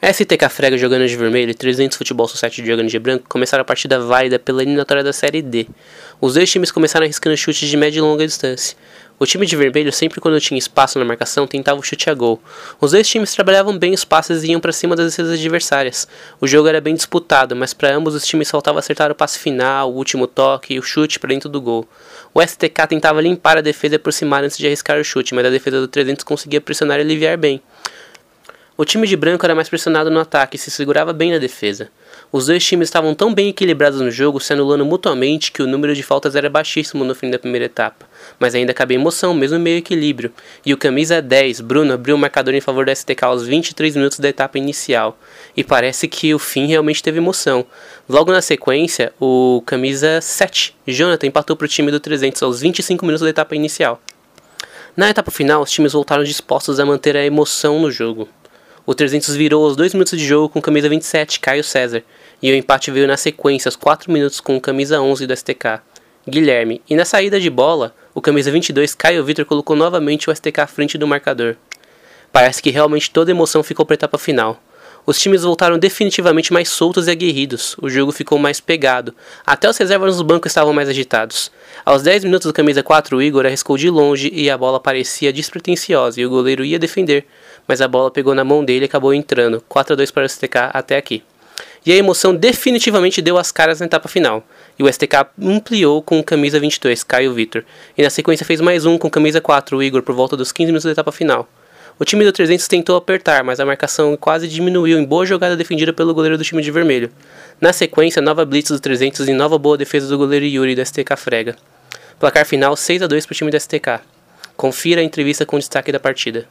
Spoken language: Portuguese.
STK Frega jogando de vermelho e 300 Futebol Society jogando de branco começaram a partida válida pela eliminatória da Série D. Os dois times começaram arriscando chutes de média e longa distância. O time de vermelho, sempre quando tinha espaço na marcação, tentava o chute a gol. Os dois times trabalhavam bem os passes e iam para cima das defesas adversárias. O jogo era bem disputado, mas para ambos os times faltava acertar o passe final, o último toque e o chute para dentro do gol. O STK tentava limpar a defesa e aproximar antes de arriscar o chute, mas a defesa do 300 conseguia pressionar e aliviar bem. O time de branco era mais pressionado no ataque e se segurava bem na defesa. Os dois times estavam tão bem equilibrados no jogo, se anulando mutuamente, que o número de faltas era baixíssimo no fim da primeira etapa. Mas ainda cabia emoção, mesmo meio equilíbrio. E o camisa 10, Bruno, abriu o marcador em favor da STK aos 23 minutos da etapa inicial. E parece que o fim realmente teve emoção. Logo na sequência, o camisa 7, Jonathan, empatou para o time do 300 aos 25 minutos da etapa inicial. Na etapa final, os times voltaram dispostos a manter a emoção no jogo. O 300 virou aos 2 minutos de jogo com camisa 27, Caio César, e o empate veio na sequência aos 4 minutos com camisa 11 do STK, Guilherme. E na saída de bola, o camisa 22, Caio Vitor, colocou novamente o STK à frente do marcador. Parece que realmente toda a emoção ficou para a etapa final. Os times voltaram definitivamente mais soltos e aguerridos, o jogo ficou mais pegado, até os reservas no banco estavam mais agitados. Aos 10 minutos do camisa 4, o Igor arriscou de longe e a bola parecia despretensiosa e o goleiro ia defender, mas a bola pegou na mão dele e acabou entrando, 4 a 2 para o STK até aqui. E a emoção definitivamente deu as caras na etapa final. E o STK ampliou com camisa 22, Caio Vitor. E na sequência fez mais um com camisa 4, o Igor, por volta dos 15 minutos da etapa final. O time do 300 tentou apertar, mas a marcação quase diminuiu em boa jogada defendida pelo goleiro do time de vermelho. Na sequência, nova blitz do 300 e nova boa defesa do goleiro Yuri do STK Frega. Placar final 6 a 2 para o time do STK. Confira a entrevista com destaque da partida.